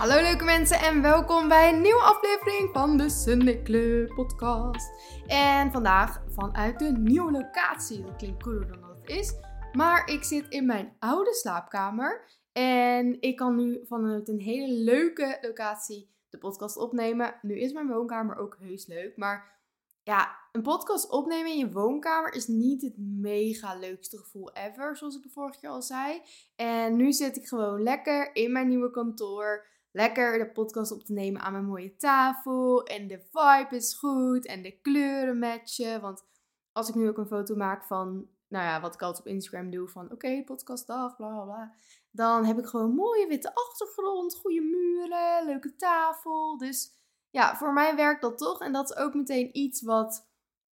Hallo leuke mensen en welkom bij een nieuwe aflevering van de Sunday Club podcast. En vandaag vanuit de nieuwe locatie. Dat klinkt cooler dan dat het is. Maar ik zit in mijn oude slaapkamer. En ik kan nu vanuit een hele leuke locatie de podcast opnemen. Nu is mijn woonkamer ook heus leuk. Maar ja, een podcast opnemen in je woonkamer is niet het mega leukste gevoel ever, zoals ik de vorige keer al zei. En nu zit ik gewoon lekker in mijn nieuwe kantoor lekker de podcast op te nemen aan mijn mooie tafel. En de vibe is goed en de kleuren matchen. Want als ik nu ook een foto maak van, nou ja, wat ik altijd op Instagram doe, van oké, okay, podcastdag, bla bla bla. Dan heb ik gewoon mooie witte achtergrond, goede muren, leuke tafel. Dus ja, voor mij werkt dat toch. En dat is ook meteen iets wat,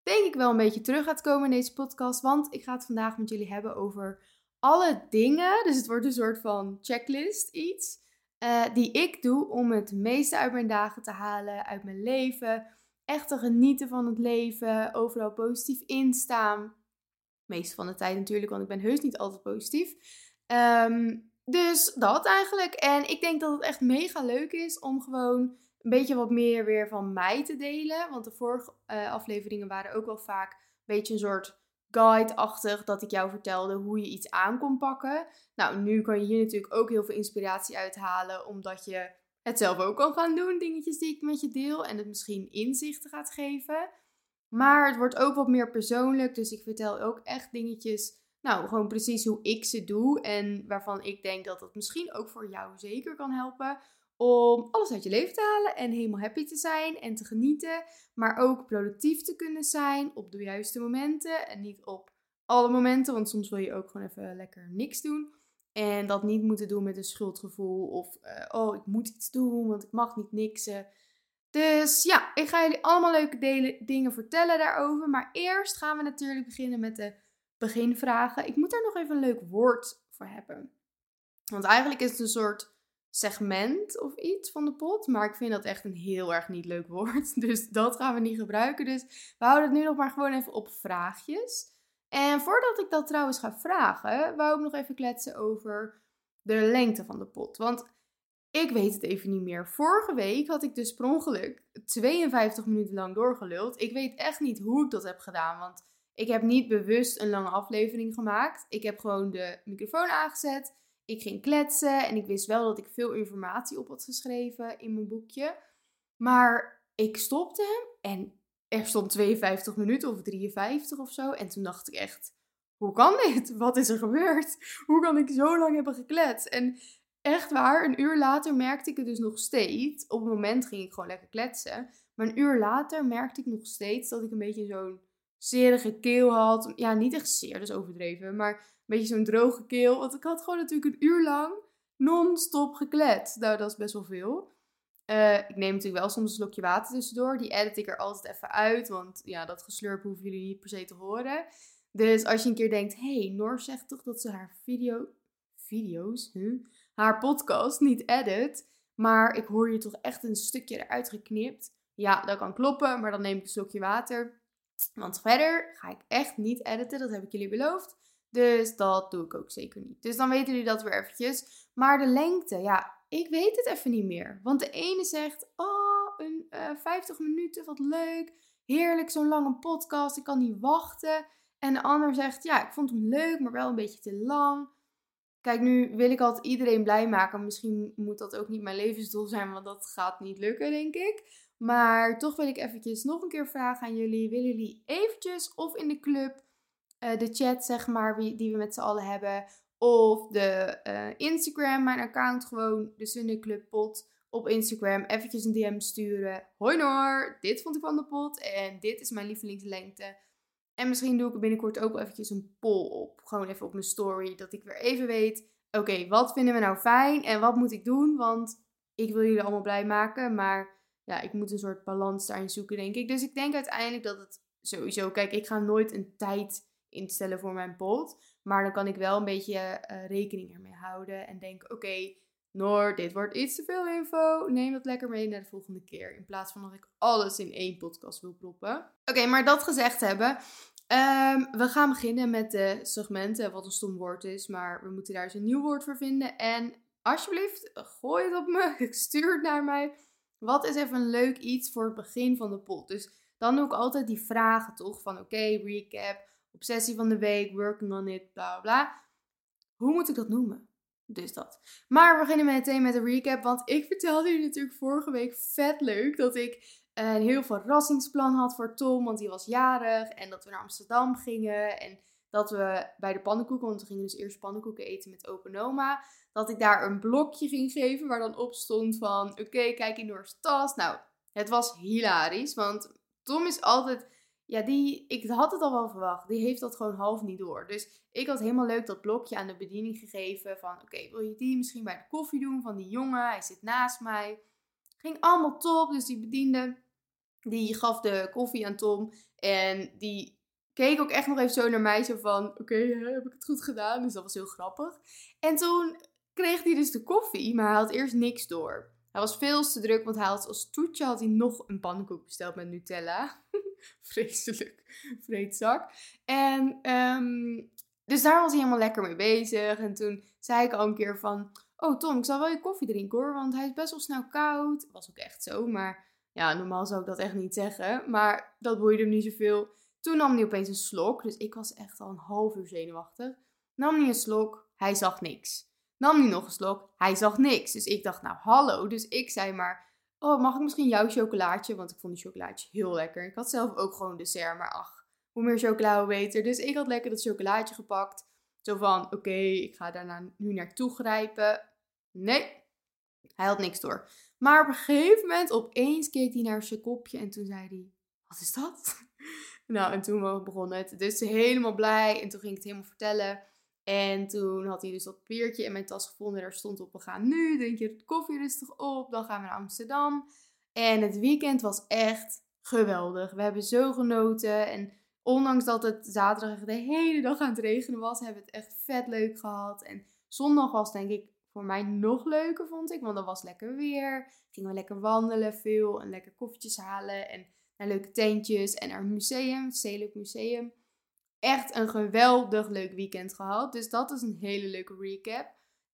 denk ik, wel een beetje terug gaat komen in deze podcast. Want ik ga het vandaag met jullie hebben over alle dingen. Dus het wordt een soort van checklist iets uh, die ik doe om het meeste uit mijn dagen te halen, uit mijn leven. Echt te genieten van het leven, overal positief instaan. Meeste van de tijd natuurlijk, want ik ben heus niet altijd positief. Ehm, dus dat eigenlijk. En ik denk dat het echt mega leuk is om gewoon een beetje wat meer weer van mij te delen. Want de vorige uh, afleveringen waren ook wel vaak een beetje een soort guide-achtig dat ik jou vertelde hoe je iets aan kon pakken. Nou, nu kan je hier natuurlijk ook heel veel inspiratie uithalen, omdat je het zelf ook kan gaan doen, dingetjes die ik met je deel en het misschien inzichten gaat geven. Maar het wordt ook wat meer persoonlijk, dus ik vertel ook echt dingetjes, nou, gewoon precies hoe ik ze doe en waarvan ik denk dat het misschien ook voor jou zeker kan helpen om alles uit je leven te halen en helemaal happy te zijn en te genieten, maar ook productief te kunnen zijn op de juiste momenten en niet op alle momenten, want soms wil je ook gewoon even lekker niks doen. En dat niet moeten doen met een schuldgevoel of uh, oh, ik moet iets doen, want ik mag niet niksen. Dus ja, ik ga jullie allemaal leuke dingen vertellen daarover. Maar eerst gaan we natuurlijk beginnen met de beginvragen. Ik moet daar nog even een leuk woord voor hebben. Want eigenlijk is het een soort segment of iets van de pot. Maar ik vind dat echt een heel erg niet leuk woord. Dus dat gaan we niet gebruiken. Dus we houden het nu nog maar gewoon even op vraagjes. En voordat ik dat trouwens ga vragen, wou ik nog even kletsen over de lengte van de pot. Want ik weet het even niet meer. Vorige week had ik dus per ongeluk 52 minuten lang doorgeluld. Ik weet echt niet hoe ik dat heb gedaan. Want ik heb niet bewust een lange aflevering gemaakt. Ik heb gewoon de microfoon aangezet. Ik ging kletsen en ik wist wel dat ik veel informatie op had geschreven in mijn boekje. Maar ik stopte hem en er stond 52 minuten of 53 of zo. En toen dacht ik echt, hoe kan dit? Wat is er gebeurd? Hoe kan ik zo lang hebben gekletst? En echt waar, een uur later merkte ik het dus nog steeds. Op het moment ging ik gewoon lekker kletsen. Maar een uur later merkte ik nog steeds dat ik een beetje zo'n zerige keel had. Ja, niet echt zeer, dus overdreven. Maar beetje zo'n droge keel. Want ik had gewoon natuurlijk een uur lang non-stop gekletst. Nou, dat is best wel veel. Uh, ik neem natuurlijk wel soms een slokje water tussendoor. Die edit ik er altijd even uit. Want ja, dat geslurp hoeven jullie niet per se te horen. Dus als je een keer denkt: hey, Noor zegt toch dat ze haar video. Video's? Huh? Haar podcast niet edit. Maar ik hoor je toch echt een stukje eruit geknipt. Ja, dat kan kloppen. Maar dan neem ik een slokje water. Want verder ga ik echt niet editen. Dat heb ik jullie beloofd. Dus dat doe ik ook zeker niet. Dus dan weten jullie dat weer eventjes. Maar de lengte, ja, ik weet het even niet meer. Want de ene zegt, oh, een uh, eh, 50 minuten, wat leuk. Heerlijk, zo'n lange podcast, ik kan niet wachten. En de ander zegt, ja, ik vond hem leuk, maar wel een beetje te lang. Kijk, nu wil ik altijd iedereen blij maken. Misschien moet dat ook niet mijn levensdoel zijn, want dat gaat niet lukken, denk ik. Maar toch wil ik eventjes nog een keer vragen aan jullie. Willen jullie eventjes of in de club, uh, de chat zeg maar, die we met z'n allen hebben, of de uh, Instagram, mijn account gewoon, de Sunday Club Pot op Instagram. Eventjes een DM sturen. Hoi Noor, dit vond ik van de pot en dit is mijn lievelingslengte. En misschien doe ik binnenkort ook eventjes een poll op. Gewoon even op mijn story, dat ik weer even weet. Oké, wat vinden we nou fijn en wat moet ik doen? Want ik wil jullie allemaal blij maken, maar ja, ik moet een soort balans daarin zoeken, denk ik. Dus ik denk uiteindelijk dat het sowieso, kijk, ik ga nooit een tijd instellen voor mijn pot. Maar dan kan ik wel een beetje uh, rekening ermee houden en denken: oké, Noor, dit wordt iets te veel info. Neem dat lekker mee naar de volgende keer. In plaats van dat ik alles in één podcast wil proppen. Oké, maar dat gezegd hebben. Um, we gaan beginnen met de segmenten, wat een stom woord is. Maar we moeten daar eens een nieuw woord voor vinden. En alsjeblieft, gooi het op me. Stuur het naar mij. Wat is even een leuk iets voor het begin van de pot? Dus dan doe ik altijd die vragen toch? Van oké, recap, obsessie van de week, working on it, bla bla. Hoe moet ik dat noemen? Dus dat. Maar we beginnen meteen met een recap. Want ik vertelde jullie natuurlijk vorige week vet leuk dat ik een heel verrassingsplan had voor Tom. Want die was jarig. En dat we naar Amsterdam gingen. En dat we bij de pannenkoeken, want we gingen dus eerst pannenkoeken eten met open oma. Dat ik daar een blokje ging geven waar dan op stond van, oké, kijk in Noors tas. Nou, het was hilarisch, want Tom is altijd, ja, die, ik had het al wel verwacht, die heeft dat gewoon half niet door. Dus ik had helemaal leuk dat blokje aan de bediening gegeven van, oké, wil je die misschien bij de koffie doen van die jongen? Hij zit naast mij. Ging allemaal top, dus die bediende, die gaf de koffie aan Tom en die keek ook echt nog even zo naar mij, zo van, oké, heb ik het goed gedaan? Dus dat was heel grappig. En toen kreeg hij dus de koffie, maar hij had eerst niks door. Hij was veel te druk, want hij had als toetje had hij nog een pannenkoek besteld met Nutella. Vreselijk, vreedzak. En um, dus daar was hij helemaal lekker mee bezig. En toen zei ik al een keer van, oh Tom, ik zal wel je koffie drinken hoor, want hij is best wel snel koud. Was ook echt zo, maar ja, normaal zou ik dat echt niet zeggen. Maar dat boeide hem niet zoveel. Toen nam hij opeens een slok. Dus ik was echt al een half uur zenuwachtig. Nam hij een slok. Hij zag niks. Nam hij nog een slok. Hij zag niks. Dus ik dacht, nou hallo. Dus ik zei maar, oh mag ik misschien jouw chocolaatje? Want ik vond die chocolaatje heel lekker. Ik had zelf ook gewoon dessert. Maar ach, hoe meer chocola hoe beter. Dus ik had lekker dat chocolaatje gepakt. Zo van, oké, ik ga daarna nu naartoe grijpen. Nee, hij had niks door. Maar op een gegeven moment opeens keek hij naar zijn kopje en toen zei hij, wat is dat? Nou, en toen begon het. Dus helemaal blij. En toen ging ik het helemaal vertellen. En toen had hij dus dat papiertje in mijn tas gevonden. Daar stond op, we gaan nu. Drink je het koffie rustig op. Dan gaan we naar Amsterdam. En het weekend was echt geweldig. We hebben zo genoten. En ondanks dat het zaterdag de hele dag aan het regenen was, hebben we het echt vet leuk gehad. En zondag was denk ik voor mij nog leuker, vond ik. Want dan was lekker weer. Gingen we lekker wandelen veel. En lekker koffietjes halen. En naar leuke tentjes en naar een museum, het Museum. Echt een geweldig leuk weekend gehad. Dus dat is een hele leuke recap.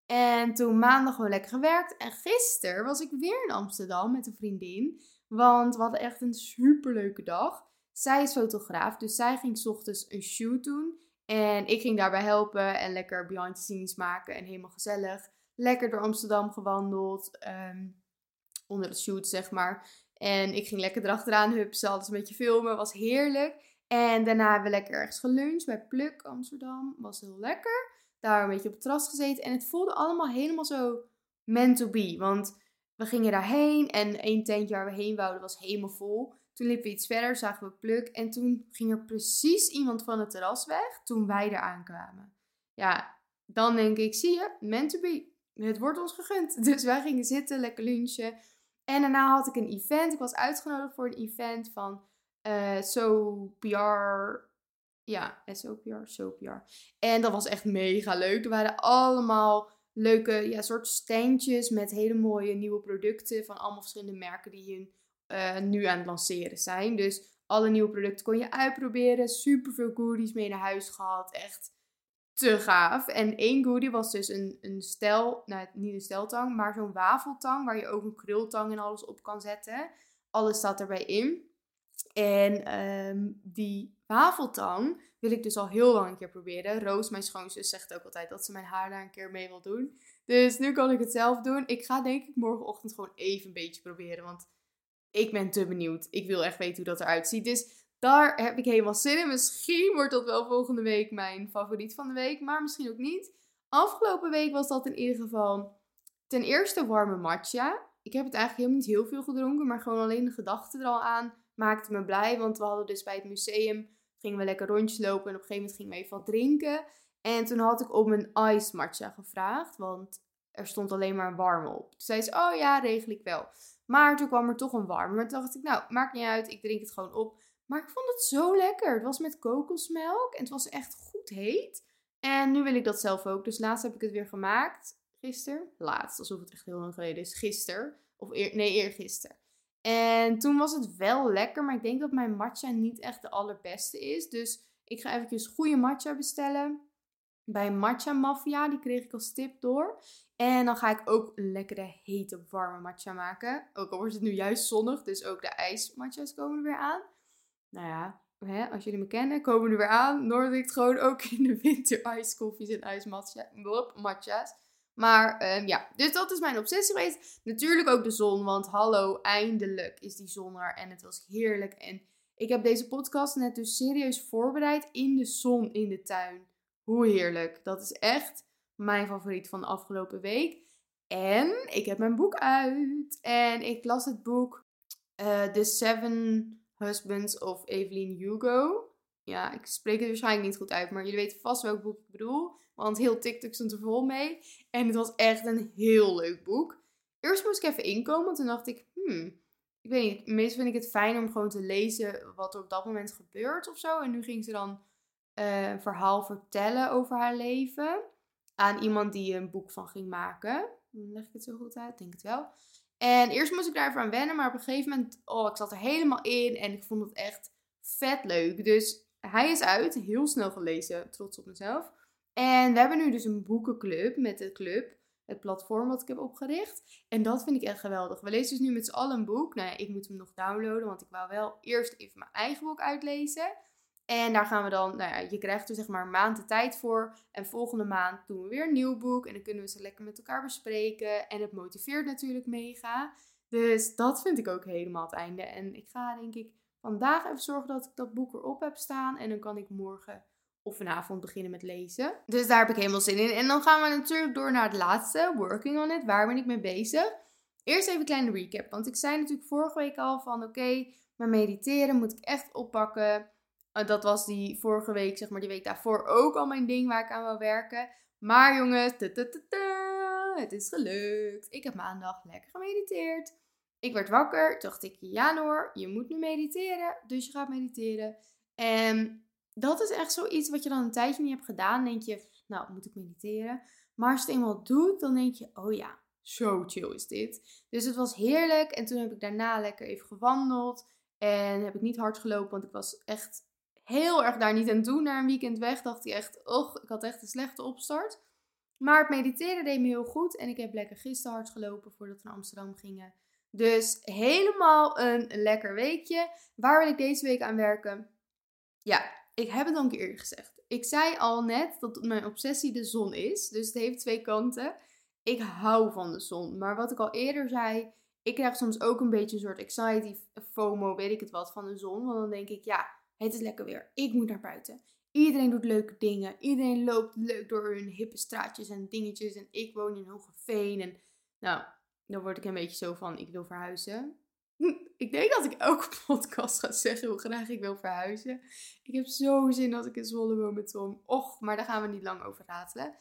En toen maandag gewoon lekker gewerkt. En gisteren was ik weer in Amsterdam met een vriendin. Want we hadden echt een superleuke dag. Zij is fotograaf, dus zij ging s ochtends een shoot doen. En ik ging daarbij helpen en lekker behind the scenes maken. En helemaal gezellig. Lekker door Amsterdam gewandeld. Ehm, onder de shoot, zeg maar. En ik ging lekker erachteraan hupsen, alles een beetje filmen, was heerlijk. En daarna hebben we lekker ergens geluncht bij Pluk Amsterdam, was heel lekker. Daar een beetje op het terras gezeten en het voelde allemaal helemaal zo meant to be. Want we gingen daarheen en één tentje waar we heen wouden was helemaal vol. Toen liepen we iets verder, zagen we Pluk en toen ging er precies iemand van het terras weg toen wij er aankwamen. Ja, dan denk ik, zie je, meant to be. Het wordt ons gegund. Dus wij gingen zitten, lekker lunchen. En daarna had ik een event. Ik was uitgenodigd voor een event van uh. Ja, SOPR, SoPR. En dat was echt mega leuk. Er waren allemaal leuke ja, soort standjes met hele mooie nieuwe producten van allemaal verschillende merken die uh, nu aan het lanceren zijn. Dus alle nieuwe producten kon je uitproberen. Super veel goodies mee naar huis gehad. Echt te gaaf. En één goodie was dus een, een stel, nou niet een steltang, maar zo'n wafeltang waar je ook een krultang en alles op kan zetten. Alles staat erbij in. En um, die wafeltang wil ik dus al heel lang een keer proberen. Roos, mijn schoonzus, zegt ook altijd dat ze mijn haar daar een keer mee wil doen. Dus nu kan ik het zelf doen. Ik ga denk ik morgenochtend gewoon even een beetje proberen, want ik ben te benieuwd. Ik wil echt weten hoe dat eruit ziet. Dus daar heb ik helemaal zin in. Misschien wordt dat wel volgende week mijn favoriet van de week, maar misschien ook niet. Afgelopen week was dat in ieder geval ten eerste warme matcha. Ik heb het eigenlijk helemaal niet heel veel gedronken, maar gewoon alleen de gedachte er al aan maakte me blij. Want we hadden dus bij het museum, gingen we lekker rondjes lopen en op een gegeven moment gingen we even wat drinken. En toen had ik om een ice matcha gevraagd, want er stond alleen maar een op. Toen zei ze, oh ja, regel ik wel. Maar toen kwam er toch een warme. Maar toen dacht ik, nou, maakt niet uit, ik drink het gewoon op. Maar ik vond het zo lekker. Het was met kokosmelk en het was echt goed heet. En nu wil ik dat zelf ook. Dus laatst heb ik het weer gemaakt. Gisteren. Laatst, alsof het echt heel lang geleden is. Gisteren. Of eer, nee, eergisteren. En toen was het wel lekker. Maar ik denk dat mijn matcha niet echt de allerbeste is. Dus ik ga eventjes goede matcha bestellen. Bij Matcha Mafia. Die kreeg ik als tip door. En dan ga ik ook lekkere, hete, warme matcha maken. Ook al wordt het nu juist zonnig, dus ook de ijsmatcha's komen er weer aan. Nou ja, hè, als jullie me kennen, komen er weer aan. Noordic gewoon ook in de winter ijskoffies en ijsmatcha's. Maar um, ja, dus dat is mijn obsessie geweest. Natuurlijk ook de zon, want hallo, eindelijk is die zon er en het was heerlijk. En ik heb deze podcast net dus serieus voorbereid in de zon in de tuin. Hoe heerlijk. Dat is echt mijn favoriet van de afgelopen week. En ik heb mijn boek uit. En ik las het boek uh, The Seven Husbands of Evelyn Hugo. Ja, ik spreek het waarschijnlijk niet goed uit, maar jullie weten vast welk boek ik bedoel. Want heel TikTok stond er vol mee. En het was echt een heel leuk boek. Eerst moest ik even inkomen, want toen dacht ik, hmm, ik weet niet, meestal vind ik het fijn om gewoon te lezen wat er op dat moment gebeurt of zo. En nu ging ze dan uh, een verhaal vertellen over haar leven aan iemand die een boek van ging maken. Leg ik het zo goed uit? Denk het wel. En eerst moest ik daar even aan wennen, maar op een gegeven moment, oh, ik zat er helemaal in en ik vond het echt vet leuk. Dus hij is uit, heel snel gelezen, trots op mezelf. En we hebben nu dus een boekenclub met de club, het platform wat ik heb opgericht. En dat vind ik echt geweldig. We lezen dus nu met z'n allen een boek. Nou ja, ik moet hem nog downloaden, want ik wou wel eerst even mijn eigen boek uitlezen. En daar gaan we dan, nou ja, je krijgt er zeg maar een maand de tijd voor. En volgende maand doen we weer een nieuw boek. En dan kunnen we ze lekker met elkaar bespreken. En het motiveert natuurlijk mega. Dus dat vind ik ook helemaal het einde. En ik ga denk ik vandaag even zorgen dat ik dat boek erop heb staan. En dan kan ik morgen of vanavond beginnen met lezen. Dus daar heb ik helemaal zin in. En dan gaan we natuurlijk door naar het laatste, Working on It. Waar ben ik mee bezig? Eerst even een kleine recap. Want ik zei natuurlijk vorige week al van oké, okay, maar mediteren moet ik echt oppakken. Eh, dat was die vorige week, zeg maar die week daarvoor ook al mijn ding waar ik aan wil werken. Maar jongens, het is gelukt. Ik heb maandag lekker gemediteerd. Ik werd wakker, dacht ik, ja Noor, je moet nu mediteren. Dus je gaat mediteren. En dat is echt zoiets wat je dan een tijdje niet hebt gedaan. Denk je, nou, moet ik mediteren? Maar als je het eenmaal doet, dan denk je, oh ja, zo chill is dit. Dus het was heerlijk. En toen heb ik daarna lekker even gewandeld. En heb ik niet hard gelopen, want ik was echt heel erg daar niet aan toe. Na een weekend weg dacht hij echt, och, ik had echt een slechte opstart. Maar het mediteren deed me heel goed. En ik heb lekker gisteren hard gelopen voordat we naar Amsterdam gingen. Dus helemaal een lekker weekje. Waar wil ik deze week aan werken? Ja, ik heb het al een keer gezegd. Ik zei al net dat mijn obsessie de zon is. Dus het heeft twee kanten. Ik hou van de zon. Maar wat ik al eerder zei, ik krijg soms ook een beetje een soort anxiety, FOMO, weet ik het wat, van de zon. Want dan denk ik, ja, het is lekker weer. Ik moet naar buiten. Iedereen doet leuke dingen. Iedereen loopt leuk door hun hippe straatjes en dingetjes. En ik woon in Hogeveen. En nou, dan word ik een beetje zo van, ik wil verhuizen. Ik denk dat ik elke podcast ga zeggen hoe graag ik wil verhuizen. Ik heb zo zin dat ik in Zwolle woon met Tom. Och, maar daar gaan we niet lang over ratelen.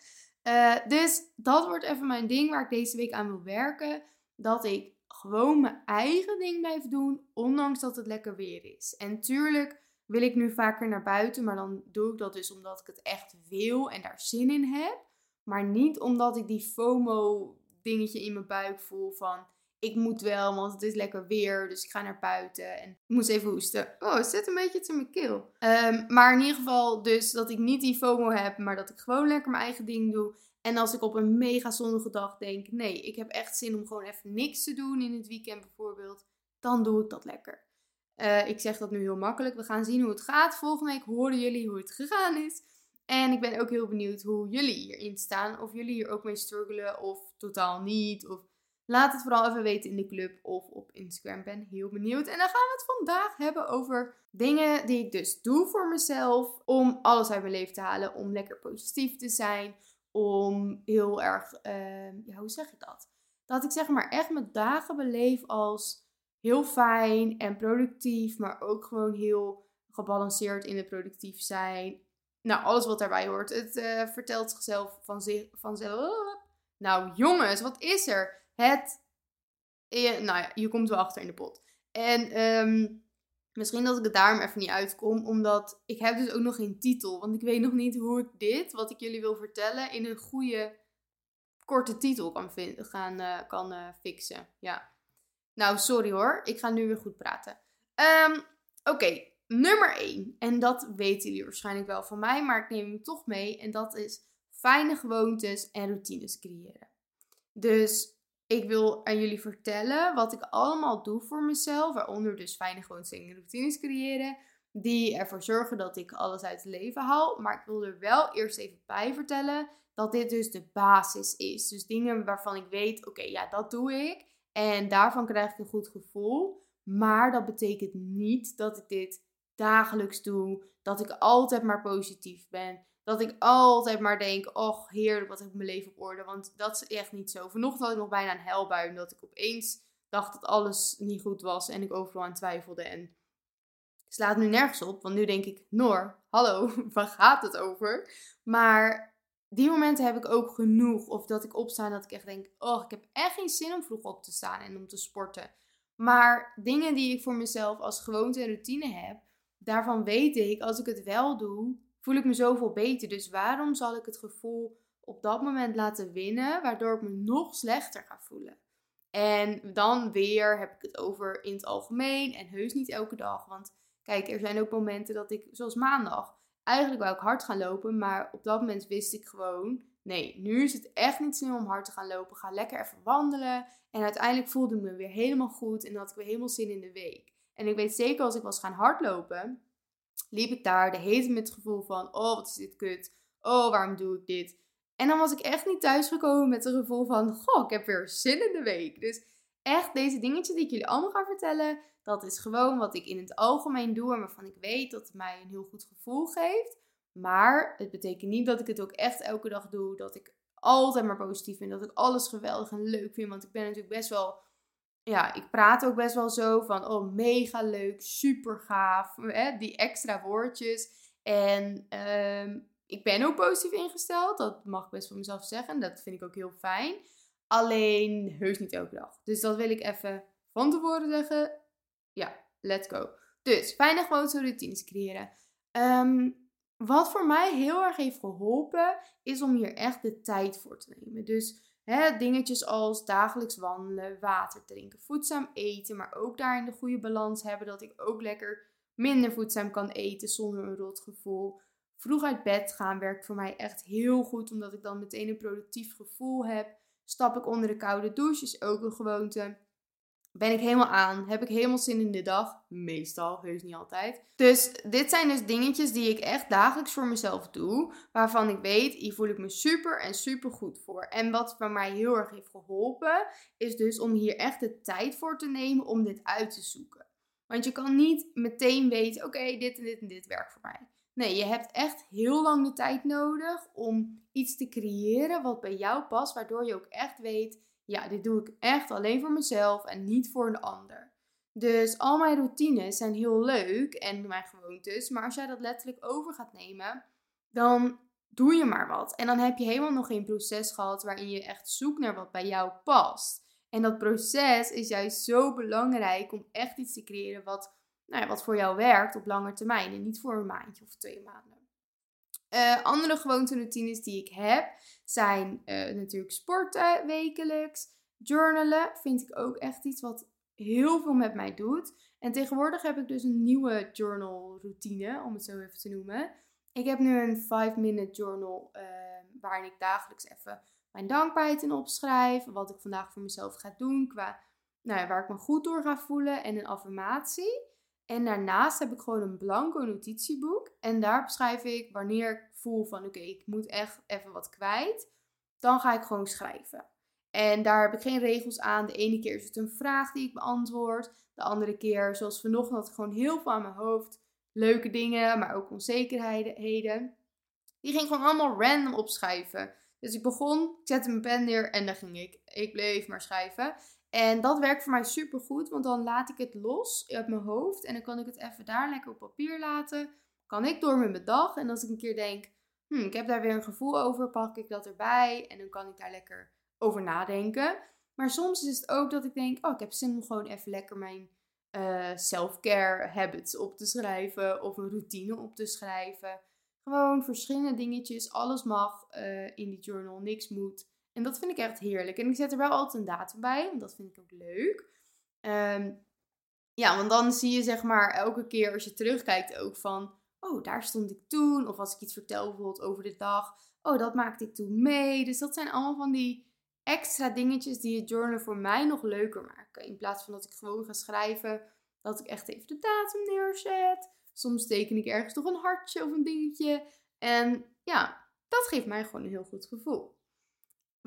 Uh, dus dat wordt even mijn ding waar ik deze week aan wil werken. Dat ik gewoon mijn eigen ding blijf doen, ondanks dat het lekker weer is. En tuurlijk wil ik nu vaker naar buiten, maar dan doe ik dat dus omdat ik het echt wil en daar zin in heb. Maar niet omdat ik die FOMO dingetje in mijn buik voel van ik moet wel, want het is lekker weer, dus ik ga naar buiten. En ik moest even hoesten. Oh, het zit een beetje te mijn keel. Um, maar in ieder geval dus dat ik niet die FOMO heb, maar dat ik gewoon lekker mijn eigen ding doe. En als ik op een mega zonnige dag denk, nee, ik heb echt zin om gewoon even niks te doen in het weekend bijvoorbeeld, dan doe ik dat lekker. Uh, ik zeg dat nu heel makkelijk. We gaan zien hoe het gaat. Volgende week horen jullie hoe het gegaan is. En ik ben ook heel benieuwd hoe jullie hierin staan. Of jullie hier ook mee struggelen of totaal niet. Of laat het vooral even weten in de club of op Instagram. Ben heel benieuwd. En dan gaan we het vandaag hebben over dingen die ik dus doe voor mezelf. Om alles uit mijn leven te halen. Om lekker positief te zijn. Om heel erg, uh, ja, hoe zeg ik dat? Dat ik zeg maar echt mijn dagen beleef als heel fijn en productief, maar ook gewoon heel gebalanceerd in het productief zijn. Nou, alles wat daarbij hoort. Het uh, vertelt zichzelf van zich, vanzelf. Nou, jongens, wat is er? Het. Eh, nou ja, je komt wel achter in de pot. En um, misschien dat ik het daarom even niet uitkom, omdat ik heb dus ook nog geen titel. Want ik weet nog niet hoe ik dit, wat ik jullie wil vertellen, in een goede, korte titel kan, gaan, uh, kan uh, fixen. Ja. Nou, sorry hoor. Ik ga nu weer goed praten. Um, Oké, nummer 1. En dat weten jullie waarschijnlijk wel van mij, maar ik neem hem toch mee. En dat is fijne gewoontes en routines creëren. Dus ik wil aan jullie vertellen wat ik allemaal doe voor mezelf. Waaronder dus fijne gewoontes en routines creëren. Die ervoor zorgen dat ik alles uit het leven haal. Maar ik wil er wel eerst even bij vertellen dat dit dus de basis is. Dus dingen waarvan ik weet, oké, ja, dat doe ik. En daarvan krijg ik een goed gevoel. Maar dat betekent niet dat ik dit dagelijks doe. Dat ik altijd maar positief ben. Dat ik altijd maar denk, oh heerlijk, wat heb ik mijn leven op orde. Want dat is echt niet zo. Vanochtend had ik nog bijna een helbui. Omdat ik opeens dacht dat alles niet goed was. En ik overal aan twijfelde. En slaat nu nergens op. Want nu denk ik, Noor, hallo, waar gaat het over? Maar die momenten heb ik ook genoeg. Of dat ik opsta en dat ik echt denk, oh, ik heb echt geen zin om vroeg op te staan en om te sporten. Maar dingen die ik voor mezelf als gewoonte en routine heb, daarvan weet ik, als ik het wel doe, voel ik me zoveel beter. Dus waarom zal ik het gevoel op dat moment laten winnen, waardoor ik me nog slechter ga voelen? En dan weer heb ik het over in het algemeen en heus niet elke dag. Want kijk, er zijn ook momenten dat ik, zoals maandag, eigenlijk wou ik hard gaan lopen, maar op dat moment wist ik gewoon, nee, nu is het echt niet zin om hard te gaan lopen. Ga lekker even wandelen. En uiteindelijk voelde ik me weer helemaal goed en had ik weer helemaal zin in de week. En ik weet zeker als ik was gaan hardlopen, liep ik daar de hele met het gevoel van, oh wat is dit kut. Oh, waarom doe ik dit? En dan was ik echt niet thuisgekomen met het gevoel van, goh, ik heb weer zin in de week. Dus echt deze dingetjes die ik jullie allemaal ga vertellen, dat is gewoon wat ik in het algemeen doe en waarvan ik weet dat het mij een heel goed gevoel geeft. Maar het betekent niet dat ik het ook echt elke dag doe. Dat ik altijd maar positief ben. Dat ik alles geweldig en leuk vind. Want ik ben natuurlijk best wel. Ja, ik praat ook best wel zo van. Oh, mega leuk. Super gaaf. Hè? Die extra woordjes. En ehm, ik ben ook positief ingesteld. Dat mag ik best van mezelf zeggen. Dat vind ik ook heel fijn. Alleen heus niet elke dag. Dus dat wil ik even van tevoren zeggen. Ja, let's go. Dus fijne gewoontes routines creëren. Um, wat voor mij heel erg heeft geholpen, is om hier echt de tijd voor te nemen. Dus dingetjes als dagelijks wandelen, water drinken, voedzaam eten, maar ook daarin de goede balans hebben. Dat ik ook lekker minder voedzaam kan eten zonder een rot gevoel. Vroeg uit bed gaan werkt voor mij echt heel goed, omdat ik dan meteen een productief gevoel heb. Stap ik onder de koude douche, is ook een gewoonte ben ik helemaal aan. Heb ik helemaal zin in de dag. Meestal, heus niet altijd. Dus dit zijn dus dingetjes die ik echt dagelijks voor mezelf doe. Waarvan ik weet, hier voel ik me super en super goed voor. En wat voor mij heel erg heeft geholpen, is dus om hier echt de tijd voor te nemen om dit uit te zoeken. Want je kan niet meteen weten, oké, dit en dit en dit werkt voor mij. Nee, je hebt echt heel lang de tijd nodig om iets te creëren wat bij jou past. Waardoor je ook echt weet, ja, dit doe ik echt alleen voor mezelf en niet voor een ander. Dus al mijn routines zijn heel leuk en mijn gewoontes, maar als jij dat letterlijk over gaat nemen, dan doe je maar wat. En dan heb je helemaal nog geen proces gehad waarin je echt zoekt naar wat bij jou past. En dat proces is juist zo belangrijk om echt iets te creëren wat, nou ja, wat voor jou werkt op lange termijn en niet voor een maandje of twee maanden. Uh, andere gewoonte-routines die ik heb zijn uh, natuurlijk sporten wekelijks. Journalen vind ik ook echt iets wat heel veel met mij doet. En tegenwoordig heb ik dus een nieuwe journal routine, om het zo even te noemen. Ik heb nu een 5-minute journal uh, waarin ik dagelijks even mijn dankbaarheid in opschrijf. Wat ik vandaag voor mezelf ga doen qua nou ja, waar ik me goed door ga voelen en een affirmatie. En daarnaast heb ik gewoon een blanco notitieboek. En daar beschrijf ik wanneer ik voel van oké, ik moet echt even wat kwijt. Dan ga ik gewoon schrijven. En daar heb ik geen regels aan. De ene keer is het een vraag die ik beantwoord. De andere keer, zoals vanochtend, gewoon heel veel aan mijn hoofd. Leuke dingen, maar ook onzekerheden. Die ging gewoon allemaal random opschrijven. Dus ik begon, ik zette mijn pen neer en dan ging ik. Ik bleef maar schrijven. En dat werkt voor mij super goed, want dan laat ik het los uit mijn hoofd en dan kan ik het even daar lekker op papier laten. Kan ik door met mijn dag en als ik een keer denk, hm, ik heb daar weer een gevoel over, pak ik dat erbij en dan kan ik daar lekker over nadenken. Maar soms is het ook dat ik denk, oh, ik heb zin om gewoon even lekker mijn uh, self-care habits op te schrijven of een routine op te schrijven. Gewoon verschillende dingetjes, alles mag uh, in die journal, niks moet. En dat vind ik echt heerlijk. En ik zet er wel altijd een datum bij, dat vind ik ook leuk. Ehm, ja, want dan zie je zeg maar elke keer als je terugkijkt ook van... Oh, daar stond ik toen. Of als ik iets vertel bijvoorbeeld over de dag. Oh, dat maakte ik toen mee. Dus dat zijn allemaal van die extra dingetjes die het journal voor mij nog leuker maken. In plaats van dat ik gewoon ga schrijven, dat ik echt even de datum neerzet. Soms teken ik ergens nog een hartje of een dingetje. En ja, dat geeft mij gewoon een heel goed gevoel.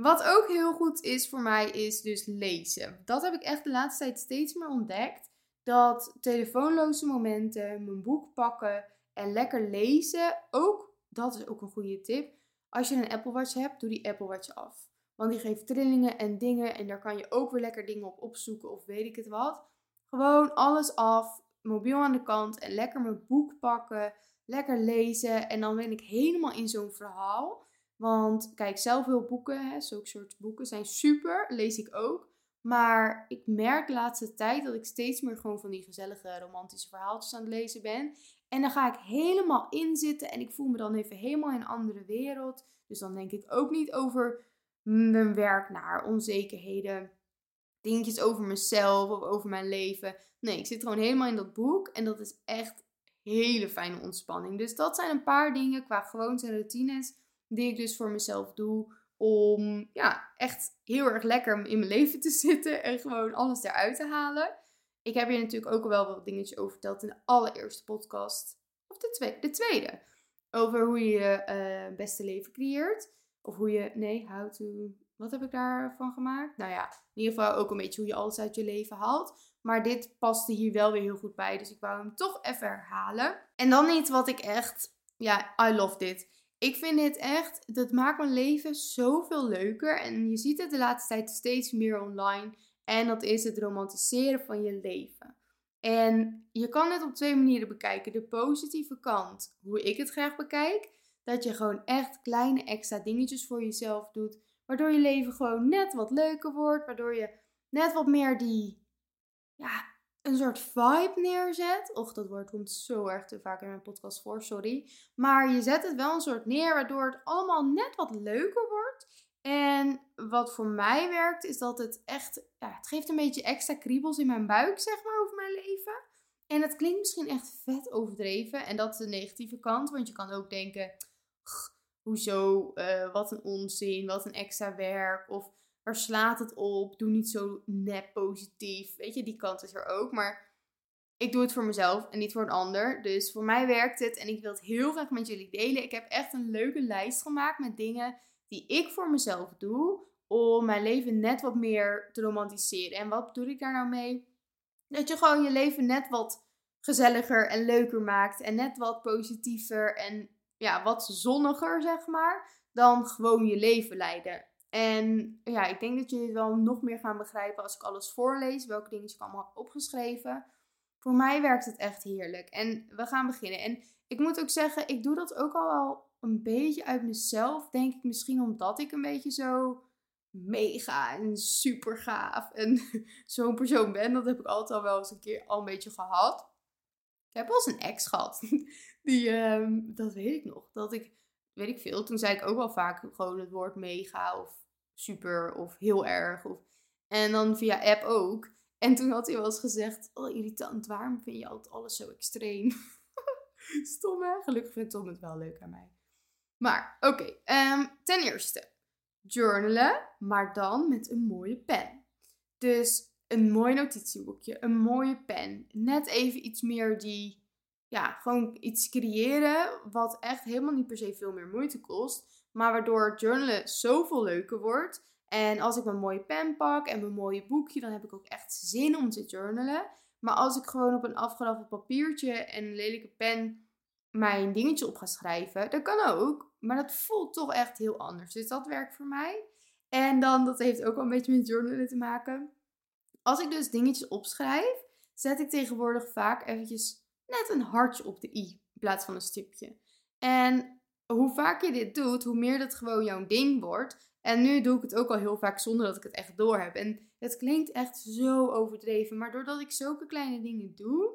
Wat ook heel goed is voor mij, is dus lezen. Dat heb ik echt de laatste tijd steeds meer ontdekt. Dat telefoonloze momenten, mijn boek pakken en lekker lezen, ook, dat is ook een goede tip. Als je een Apple Watch hebt, doe die Apple Watch af. Want die geeft trillingen en dingen en daar kan je ook weer lekker dingen op opzoeken of weet ik het wat. Gewoon alles af, mobiel aan de kant en lekker mijn boek pakken, lekker lezen. En dan ben ik helemaal in zo'n verhaal. Want kijk, zelf veel boeken, hè, zulke soort boeken zijn super, lees ik ook. Maar ik merk de laatste tijd dat ik steeds meer gewoon van die gezellige romantische verhaaltjes aan het lezen ben. En dan ga ik helemaal inzitten en ik voel me dan even helemaal in een andere wereld. Dus dan denk ik ook niet over mijn werk naar, onzekerheden, dingetjes over mezelf of over mijn leven. Nee, ik zit gewoon helemaal in dat boek en dat is echt hele fijne ontspanning. Dus dat zijn een paar dingen qua gewoontes en routines die ik dus voor mezelf doe om ja, echt heel erg lekker in mijn leven te zitten en gewoon alles eruit te halen. Ik heb je natuurlijk ook wel wat dingetjes over verteld in de allereerste podcast. Of de, tweede, de tweede. Over hoe je je uh, beste leven creëert. Of hoe je, nee, how to, wat heb ik daarvan gemaakt? Nou ja, in ieder geval ook een beetje hoe je alles uit je leven haalt. Maar dit paste hier wel weer heel goed bij. Dus ik wou hem toch even herhalen. En dan iets wat ik echt, ja, I love dit. Ik vind dit echt, dat maakt mijn leven zoveel leuker. En je ziet het de laatste tijd steeds meer online. En dat is het romantiseren van je leven. En je kan het op twee manieren bekijken. De positieve kant, hoe ik het graag bekijk. Dat je gewoon echt kleine extra dingetjes voor jezelf doet. Waardoor je leven gewoon net wat leuker wordt. Waardoor je net wat meer die, ja, een soort vibe neerzet. Och, dat woord komt zo erg te vaak in mijn podcast voor, sorry. Maar je zet het wel een soort neer, waardoor het allemaal net wat leuker wordt. En wat voor mij werkt, is dat het echt, ja, het geeft een beetje extra kriebels in mijn buik, zeg maar, over mijn leven. En het klinkt misschien echt vet overdreven. En dat is de negatieve kant, want je kan ook denken, hoezo, uh, wat een onzin, wat een extra werk. Of waar slaat het op? Doe niet zo net positief. Weet je, die kant is er ook. Maar ik doe het voor mezelf en niet voor een ander. Dus voor mij werkt het en ik wil het heel graag met jullie delen. Ik heb echt een leuke lijst gemaakt met dingen die ik voor mezelf doe. Om mijn leven net wat meer te romantiseren. En wat bedoel ik daar nou mee? Dat je gewoon je leven net wat gezelliger en leuker maakt. En net wat positiever en ja, wat zonniger, zeg maar. Dan gewoon je leven leiden. En ja, ik denk dat jullie het wel nog meer gaan begrijpen als ik alles voorlees. Welke dingen ik allemaal heb opgeschreven. Voor mij werkt het echt heerlijk. En we gaan beginnen. En ik moet ook zeggen, ik doe dat ook al wel een beetje uit mezelf. Denk ik misschien omdat ik een beetje zo mega en super gaaf en zo'n persoon ben. Dat heb ik altijd al wel eens een keer al een beetje gehad. Ik heb wel eens een ex gehad. Die, um, dat weet ik nog. Dat ik, weet ik veel, toen zei ik ook wel vaak gewoon het woord mega of super of heel erg. Of, en dan via app ook. En toen had hij wel eens gezegd, oh irritant, waarom vind je altijd alles zo extreem? Stom hè? Gelukkig vindt Tom het wel leuk aan mij. Maar oké, ehm, ten eerste, journalen, maar dan met een mooie pen. Dus een mooi notitieboekje, een mooie pen. Net even iets meer die, ja, gewoon iets creëren wat echt helemaal niet per se veel meer moeite kost. Maar waardoor journalen zoveel leuker wordt. En als ik mijn mooie pen pak en mijn mooie boekje, dan heb ik ook echt zin om te journalen. Maar als ik gewoon op een afgeraffeld papiertje en een lelijke pen mijn dingetje op ga schrijven, dat kan ook. Maar dat voelt toch echt heel anders. Dus dat werkt voor mij. En dan, dat heeft ook wel een beetje met journalen te maken. Als ik dus dingetjes opschrijf, zet ik tegenwoordig vaak eventjes net een hartje op de i in plaats van een stipje. En hoe vaak je dit doet, hoe meer dat gewoon jouw ding wordt. En nu doe ik het ook al heel vaak zonder dat ik het echt door heb. En het klinkt echt zo overdreven. Maar doordat ik zulke kleine dingen doe,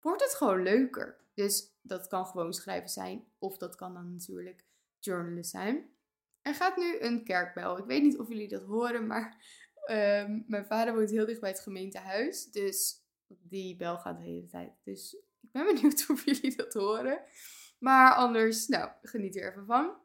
wordt het gewoon leuker. Dus dat kan gewoon schrijven zijn. Of dat kan dan natuurlijk journalen zijn. Er gaat nu een kerkbel. Ik weet niet of jullie dat horen, maar ehm, mijn vader woont heel dicht bij het gemeentehuis. Dus die bel gaat de hele tijd. Dus ik ben benieuwd of jullie dat horen. Maar anders, nou, geniet er even van.